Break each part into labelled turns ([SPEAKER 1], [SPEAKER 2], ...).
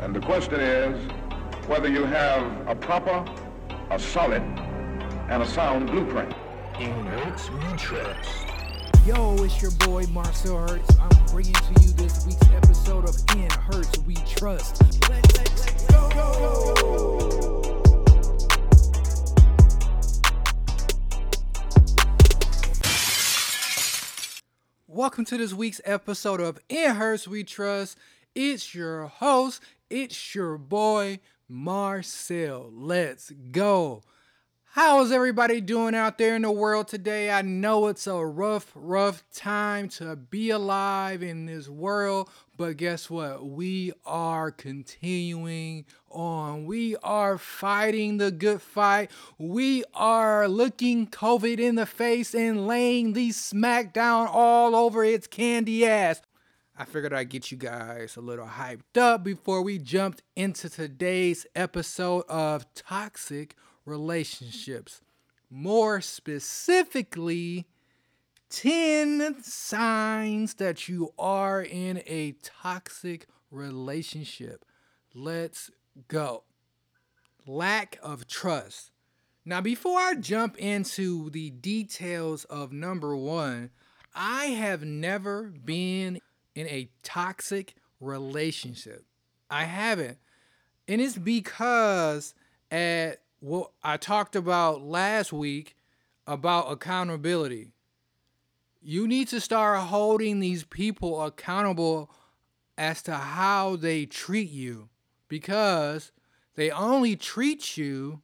[SPEAKER 1] And the question is whether you have a proper, a solid, and a sound blueprint.
[SPEAKER 2] In Hertz we trust.
[SPEAKER 3] Yo, it's your boy Marcell Hertz. I'm bringing to you this week's episode of In Hertz We Trust. Let, let, let's go. Welcome to this week's episode of In Hertz We Trust. It's your host, it's your boy Marcell. Let's go. How is everybody doing out there in the world today? I know it's a rough, rough time to be alive in this world, but guess what? We are continuing on. We are fighting the good fight. We are looking COVID in the face and laying the smackdown all over its candy ass. I figured I'd get you guys a little hyped up before we jumped into today's episode of Toxic Relationships. More specifically, 10 signs that you are in a toxic relationship. Let's go. Lack of trust. Now, before I jump into the details of number one, I have never been in a toxic relationship. I haven't. And it's because at what I talked about last week about accountability. You need to start holding these people accountable as to how they treat you because they only treat you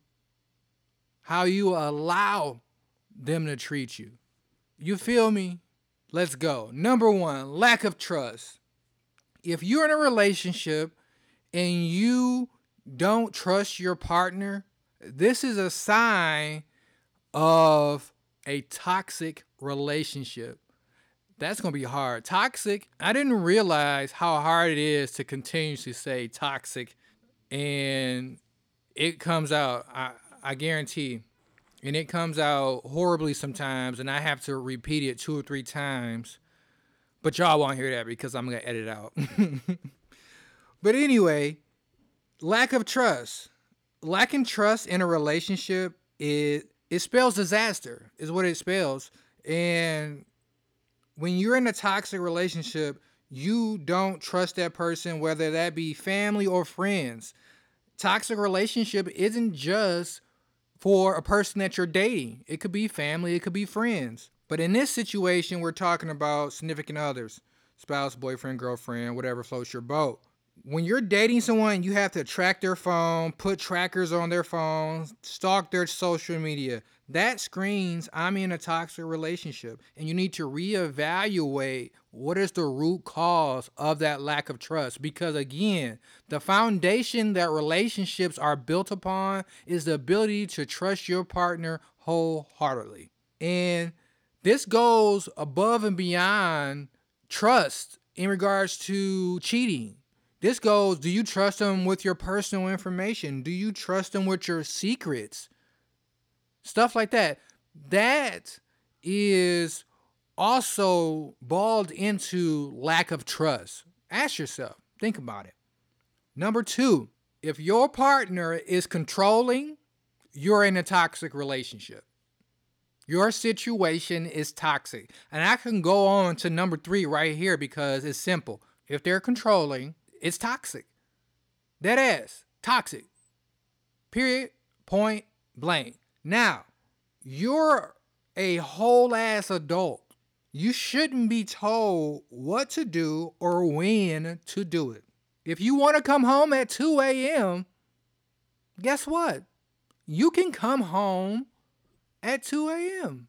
[SPEAKER 3] how you allow them to treat you. You feel me? Let's go. Number one, lack of trust. If you're in a relationship and you don't trust your partner, this is a sign of a toxic relationship. That's going to be hard. Toxic, I didn't realize how hard it is to continuously say toxic and it comes out, I, I guarantee and it comes out horribly sometimes, and I have to repeat it two or three times. But y'all won't hear that because I'm gonna edit out. but anyway, lack of trust. Lacking trust in a relationship it it spells disaster, is what it spells. And when you're in a toxic relationship, you don't trust that person, whether that be family or friends. Toxic relationship isn't just for a person that you're dating. It could be family, it could be friends. But in this situation, we're talking about significant others spouse, boyfriend, girlfriend, whatever floats your boat. When you're dating someone, you have to track their phone, put trackers on their phone, stalk their social media. That screens I'm in a toxic relationship. And you need to reevaluate what is the root cause of that lack of trust. Because again, the foundation that relationships are built upon is the ability to trust your partner wholeheartedly. And this goes above and beyond trust in regards to cheating. This goes do you trust them with your personal information? Do you trust them with your secrets? Stuff like that. That is also balled into lack of trust. Ask yourself, think about it. Number two, if your partner is controlling, you're in a toxic relationship. Your situation is toxic. And I can go on to number three right here because it's simple. If they're controlling, it's toxic. That ass, toxic. Period, point blank. Now, you're a whole ass adult. You shouldn't be told what to do or when to do it. If you want to come home at 2 a.m., guess what? You can come home at 2 a.m.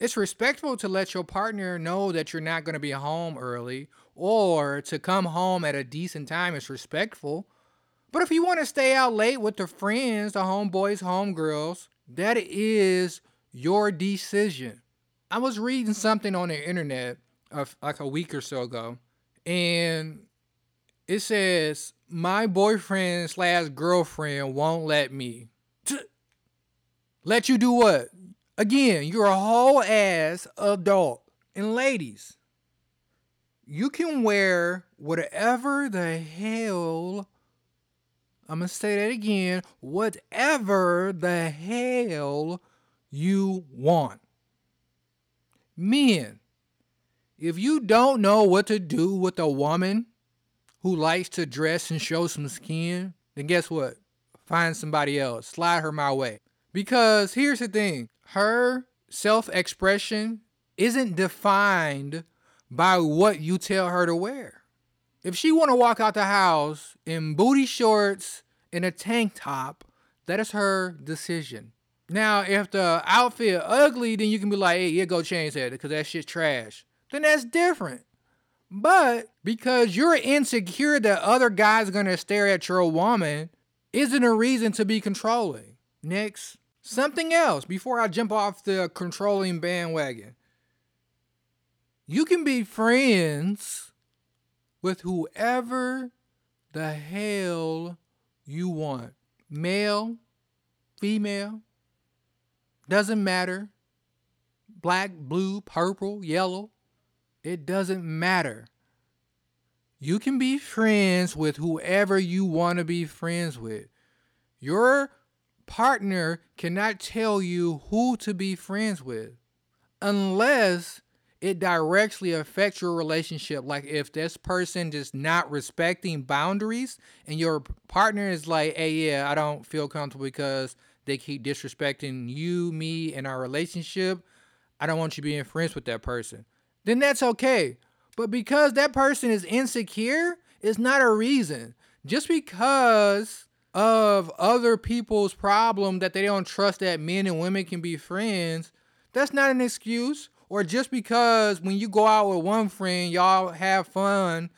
[SPEAKER 3] It's respectful to let your partner know that you're not going to be home early or to come home at a decent time. is respectful. But if you want to stay out late with the friends, the homeboys, homegirls, that is your decision. I was reading something on the internet of like a week or so ago, and it says my boyfriend slash girlfriend won't let me. Let you do what? Again, you're a whole ass adult. And ladies, you can wear whatever the hell, I'm going to say that again, whatever the hell you want. Men, if you don't know what to do with a woman who likes to dress and show some skin, then guess what? Find somebody else. Slide her my way. Because here's the thing her self expression isn't defined by what you tell her to wear. If she want to walk out the house in booty shorts and a tank top, that is her decision. Now, if the outfit ugly, then you can be like, hey, yeah, go change that because that shit's trash. Then that's different. But because you're insecure that other guys gonna stare at your woman isn't a reason to be controlling. Next, something else before I jump off the controlling bandwagon. You can be friends with whoever the hell you want. Male, female, doesn't matter. Black, blue, purple, yellow, it doesn't matter. You can be friends with whoever you want to be friends with. Your partner cannot tell you who to be friends with unless it directly affects your relationship. Like if this person is not respecting boundaries and your partner is like, hey, yeah, I don't feel comfortable because they keep disrespecting you, me, and our relationship. I don't want you being friends with that person. Then that's okay. But because that person is insecure, it's not a reason. Just because of other people's problem that they don't trust that men and women can be friends, that's not an excuse. Or just because when you go out with one friend, y'all have fun,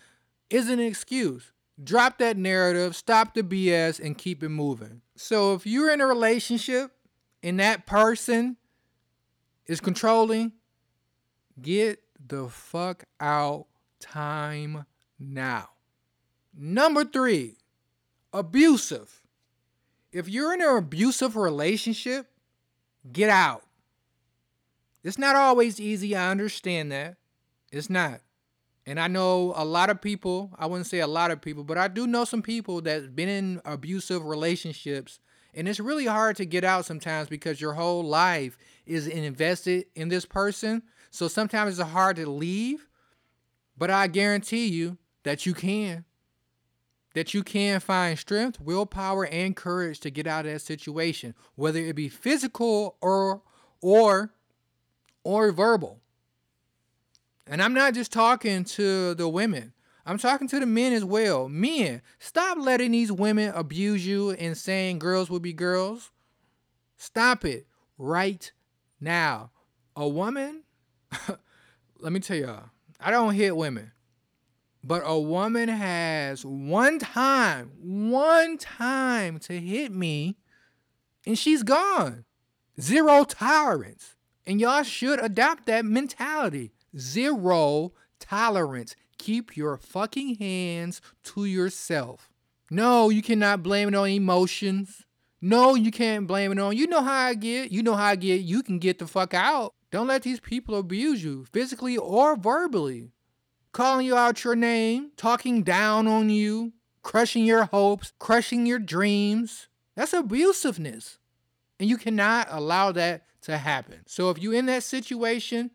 [SPEAKER 3] isn't an excuse. Drop that narrative, stop the BS, and keep it moving. So if you're in a relationship and that person is controlling, get the fuck out time now. Number three, abusive. If you're in an abusive relationship, get out. It's not always easy. I understand that. It's not. And I know a lot of people, I wouldn't say a lot of people, but I do know some people that's been in abusive relationships. And it's really hard to get out sometimes because your whole life is invested in this person. So sometimes it's hard to leave, but I guarantee you that you can. That you can find strength, willpower, and courage to get out of that situation, whether it be physical or or or verbal. And I'm not just talking to the women. I'm talking to the men as well. Men, stop letting these women abuse you and saying girls will be girls. Stop it right now. A woman let me tell y'all, I don't hit women. But a woman has one time, one time to hit me, and she's gone. Zero tolerance. And y'all should adopt that mentality. Zero tolerance. Keep your fucking hands to yourself. No, you cannot blame it on emotions. No, you can't blame it on. You know how I get. You know how I get. You can get the fuck out. Don't let these people abuse you, physically or verbally. Calling you out your name, talking down on you, crushing your hopes, crushing your dreams. That's abusiveness. And you cannot allow that to happen. So if you're in that situation,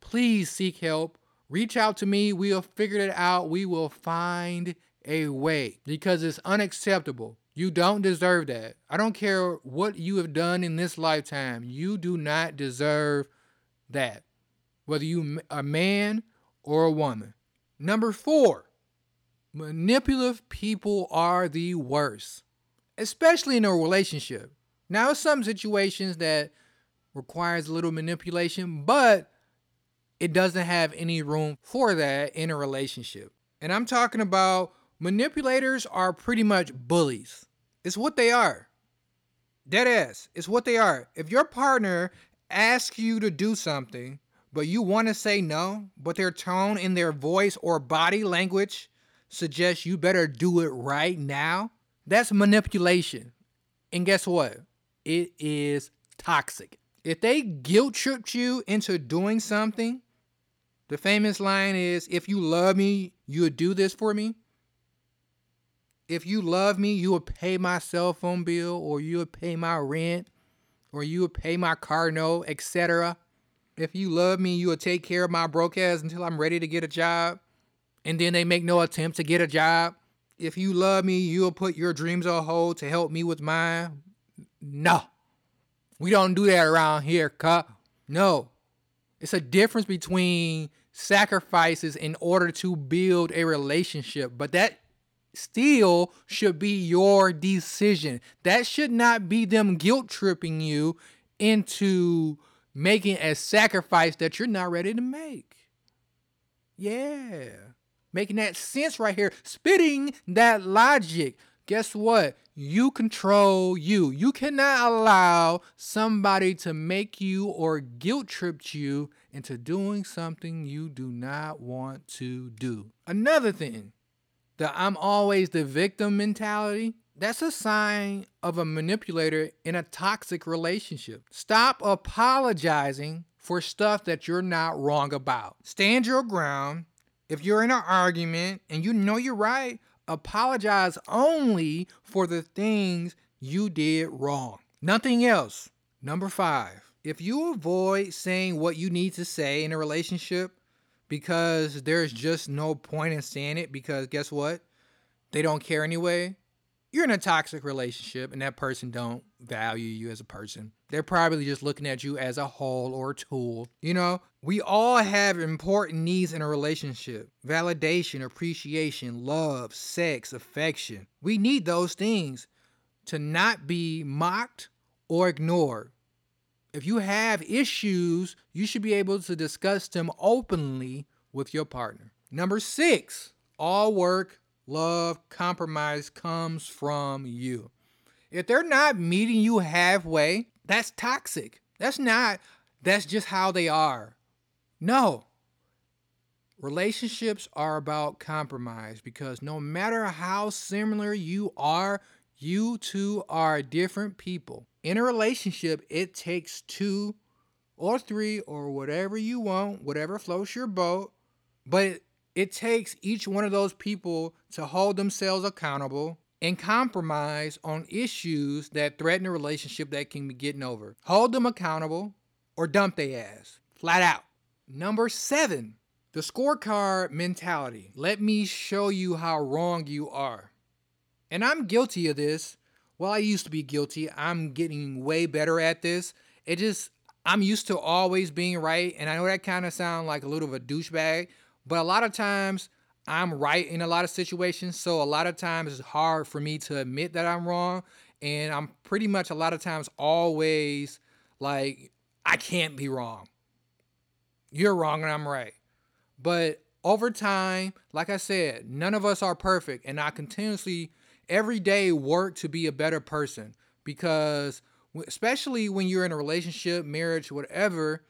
[SPEAKER 3] please seek help. Reach out to me. We'll figure it out. We will find a way because it's unacceptable. You don't deserve that. I don't care what you have done in this lifetime. You do not deserve that, whether you a man or a woman. Number four, manipulative people are the worst, especially in a relationship. Now, some situations that requires a little manipulation, but it doesn't have any room for that in a relationship. And I'm talking about manipulators are pretty much bullies. It's what they are. Dead ass. It's what they are. If your partner asks you to do something, but you want to say no, but their tone in their voice or body language suggests you better do it right now, that's manipulation. And guess what? It is toxic. If they guilt tripped you into doing something, The famous line is if you love me, you would do this for me. If you love me, you would pay my cell phone bill or you would pay my rent or you would pay my car note, etc. If you love me, you would take care of my broke ass until I'm ready to get a job. And then they make no attempt to get a job. If you love me, you'll put your dreams on hold to help me with mine. No. We don't do that around here, cut. No. It's a difference between sacrifices in order to build a relationship, but that still should be your decision. That should not be them guilt tripping you into making a sacrifice that you're not ready to make. Yeah. Making that sense right here, spitting that logic. Guess what? You control you. You cannot allow somebody to make you or guilt trip you into doing something you do not want to do. Another thing, the I'm always the victim mentality, that's a sign of a manipulator in a toxic relationship. Stop apologizing for stuff that you're not wrong about. Stand your ground. If you're in an argument and you know you're right, apologize only for the things you did wrong. Nothing else. Number five, if you avoid saying what you need to say in a relationship because there's just no point in saying it because guess what? They don't care anyway. You're in a toxic relationship and that person don't value you as a person. They're probably just looking at you as a whole or a tool. You know, we all have important needs in a relationship validation, appreciation, love, sex, affection. We need those things to not be mocked or ignored. If you have issues, you should be able to discuss them openly with your partner. Number six, all work, love, compromise comes from you. If they're not meeting you halfway, that's toxic. That's not, that's just how they are. No. Relationships are about compromise because no matter how similar you are, you two are different people. In a relationship, it takes two or three or whatever you want, whatever floats your boat, but it takes each one of those people to hold themselves accountable and compromise on issues that threaten a relationship that can be getting over. Hold them accountable or dump their ass. Flat out. Number seven, the scorecard mentality. Let me show you how wrong you are. And I'm guilty of this. Well, I used to be guilty. I'm getting way better at this. It just, I'm used to always being right. And I know that kind of sounds like a little of a douchebag, but a lot of times I'm right in a lot of situations. So a lot of times it's hard for me to admit that I'm wrong. And I'm pretty much a lot of times always like, I can't be wrong. You're wrong and I'm right. But over time, like I said, none of us are perfect. And I continuously, every day, work to be a better person because, especially when you're in a relationship, marriage, whatever,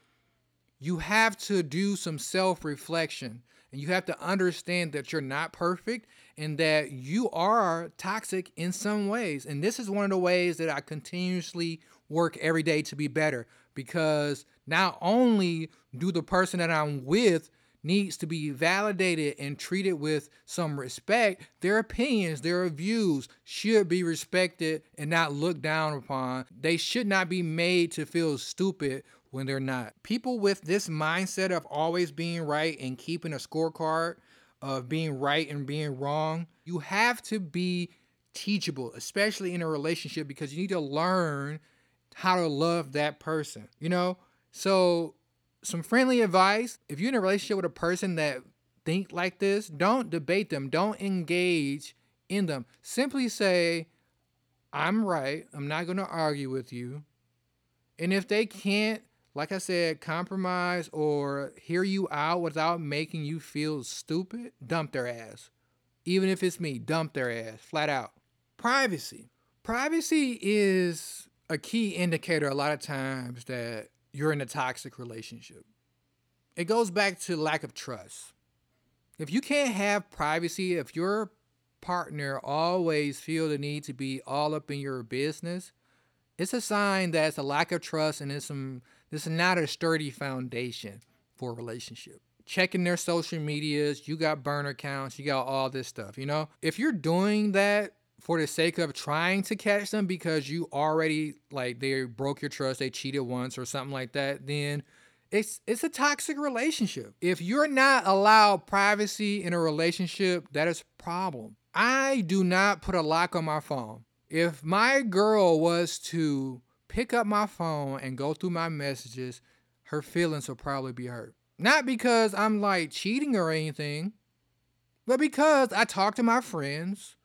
[SPEAKER 3] you have to do some self reflection and you have to understand that you're not perfect and that you are toxic in some ways. And this is one of the ways that I continuously work every day to be better because not only do the person that I'm with needs to be validated and treated with some respect, their opinions, their views should be respected and not looked down upon. They should not be made to feel stupid when they're not. People with this mindset of always being right and keeping a scorecard of being right and being wrong, you have to be teachable, especially in a relationship, because you need to learn how to love that person. You know? So some friendly advice if you're in a relationship with a person that think like this don't debate them don't engage in them simply say i'm right i'm not going to argue with you and if they can't like i said compromise or hear you out without making you feel stupid dump their ass even if it's me dump their ass flat out privacy privacy is a key indicator a lot of times that you're in a toxic relationship. It goes back to lack of trust. If you can't have privacy, if your partner always feel the need to be all up in your business, it's a sign that it's a lack of trust and it's some this is not a sturdy foundation for a relationship. checking their social medias, you got burner accounts, you got all this stuff, you know? If you're doing that for the sake of trying to catch them because you already like they broke your trust, they cheated once or something like that, then it's it's a toxic relationship. If you're not allowed privacy in a relationship, that is a problem. I do not put a lock on my phone. If my girl was to pick up my phone and go through my messages, her feelings will probably be hurt. Not because I'm like cheating or anything, but because I talk to my friends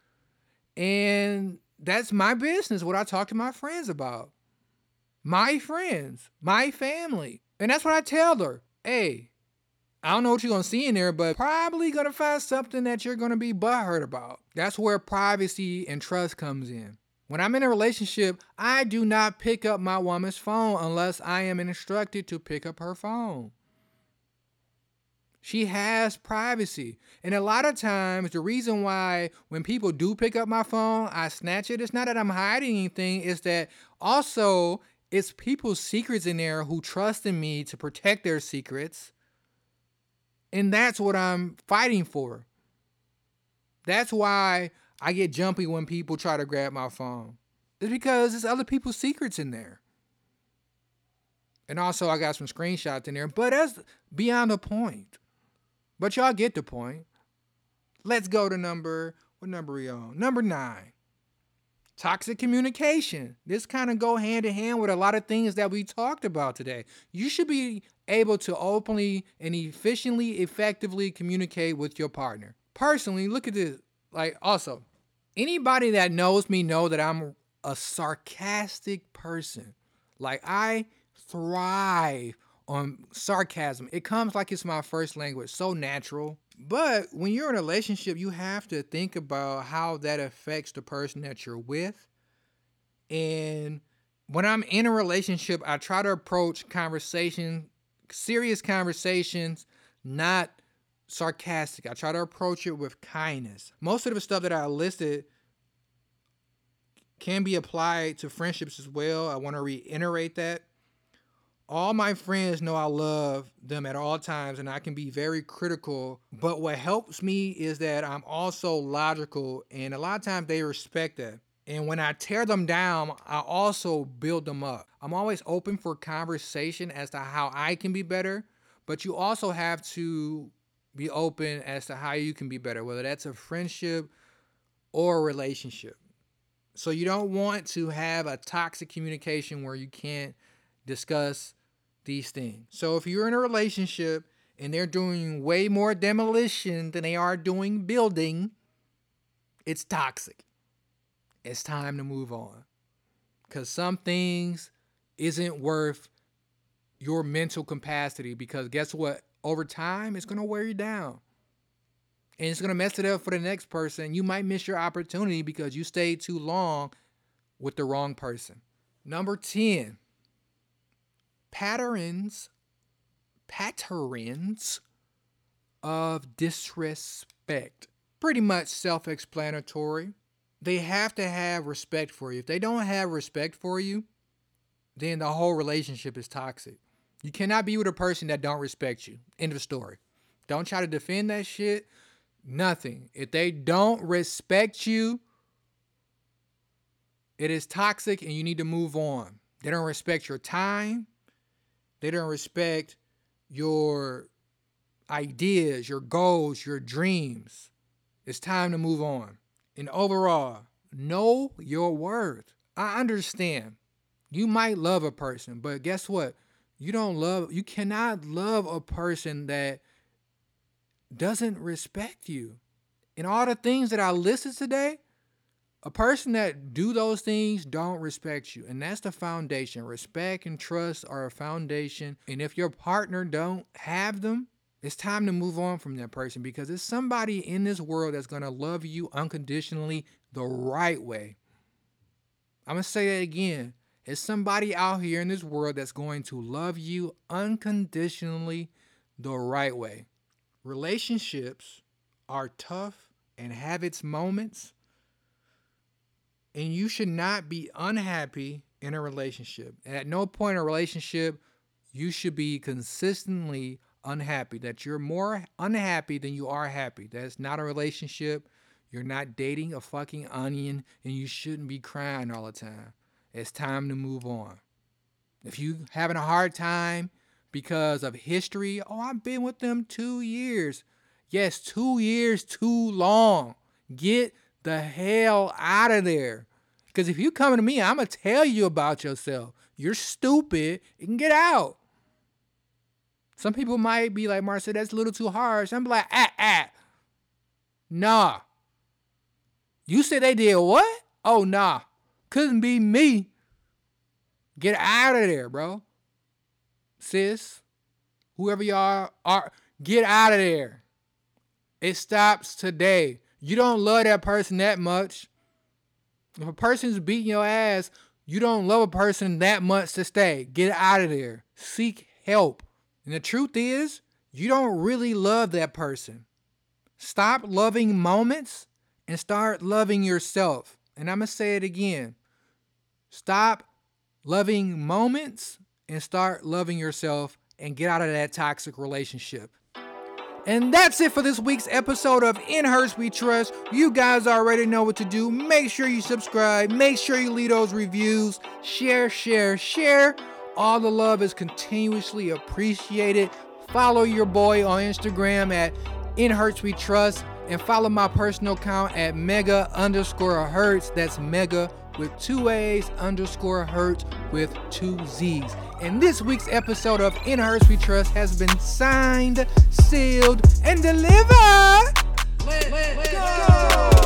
[SPEAKER 3] and that's my business, what I talk to my friends about. My friends, my family. And that's what I tell her. Hey, I don't know what you're gonna see in there, but probably gonna find something that you're gonna be butthurt about. That's where privacy and trust comes in. When I'm in a relationship, I do not pick up my woman's phone unless I am instructed to pick up her phone. She has privacy. And a lot of times, the reason why when people do pick up my phone, I snatch it, it's not that I'm hiding anything, it's that also it's people's secrets in there who trust in me to protect their secrets. And that's what I'm fighting for. That's why I get jumpy when people try to grab my phone. It's because there's other people's secrets in there. And also, I got some screenshots in there, but that's beyond the point. But y'all get the point. Let's go to number, what number we on? Number nine. Toxic communication. This kind of go hand in hand with a lot of things that we talked about today. You should be able to openly and efficiently, effectively communicate with your partner. Personally, look at this. Like, also, anybody that knows me know that I'm a sarcastic person. Like, I thrive on sarcasm. It comes like it's my first language, so natural. But when you're in a relationship, you have to think about how that affects the person that you're with. And when I'm in a relationship, I try to approach conversation, serious conversations, not sarcastic. I try to approach it with kindness. Most of the stuff that I listed can be applied to friendships as well. I want to reiterate that all my friends know I love them at all times and I can be very critical. But what helps me is that I'm also logical and a lot of times they respect that. And when I tear them down, I also build them up. I'm always open for conversation as to how I can be better, but you also have to be open as to how you can be better, whether that's a friendship or a relationship. So you don't want to have a toxic communication where you can't discuss these things. So if you're in a relationship and they're doing way more demolition than they are doing building, it's toxic. It's time to move on. Cuz some things isn't worth your mental capacity because guess what? Over time it's going to wear you down. And it's going to mess it up for the next person. You might miss your opportunity because you stayed too long with the wrong person. Number 10, patterns patterns of disrespect. Pretty much self explanatory. They have to have respect for you. If they don't have respect for you, then the whole relationship is toxic. You cannot be with a person that don't respect you. End of story. Don't try to defend that shit. Nothing. If they don't respect you, it is toxic and you need to move on. They don't respect your time. They don't respect your ideas, your goals, your dreams. It's time to move on. And overall, know your worth. I understand. You might love a person, but guess what? You don't love, you cannot love a person that doesn't respect you. And all the things that I listed today, a person that do those things don't respect you. And that's the foundation. Respect and trust are a foundation. And if your partner don't have them it's time to move on from that person because there's somebody in this world that's going to love you unconditionally the right way. I'm going to say that again. There's somebody out here in this world that's going to love you unconditionally the right way relationships are tough and have its moments and you should not be unhappy in a relationship. At no point in a relationship, you should be consistently unhappy, that you're more unhappy than you are happy. That's not a relationship. You're not dating a fucking onion and you shouldn't be crying all the time. It's time to move on. If you're having a hard time because of history, oh, I've been with them 2 years. Yes, 2 years too long. Get the hell out of there. Cuz if you coming to me, I'm going to tell you about yourself. You're stupid. You can get out. Some people might be like, Marcia, that's a little too harsh. I'm like, ah, ah. Nah. You said they did what? Oh, nah. Couldn't be me. Get out of there, bro. Sis, whoever y'all are, get out of there. It stops today. You don't love that person that much. If a person's beating your ass, you don't love a person that much to stay. Get out of there. Seek help. And the truth is, you don't really love that person. Stop loving moments and start loving yourself. And I'm going to say it again. Stop loving moments and start loving yourself and get out of that toxic relationship. And that's it for this week's episode of In Hertz We Trust. You guys already know what to do. Make sure you subscribe. Make sure you leave those reviews. Share, share, share. All the love is continuously appreciated. Follow your boy on Instagram at In Hertz We Trust. And follow my personal account at mega underscore hertz. That's mega with two A's underscore hertz with two Z's. And this week's episode of In Hertz We Trust has been signed, sealed, and delivered. Let's, Let's go. go.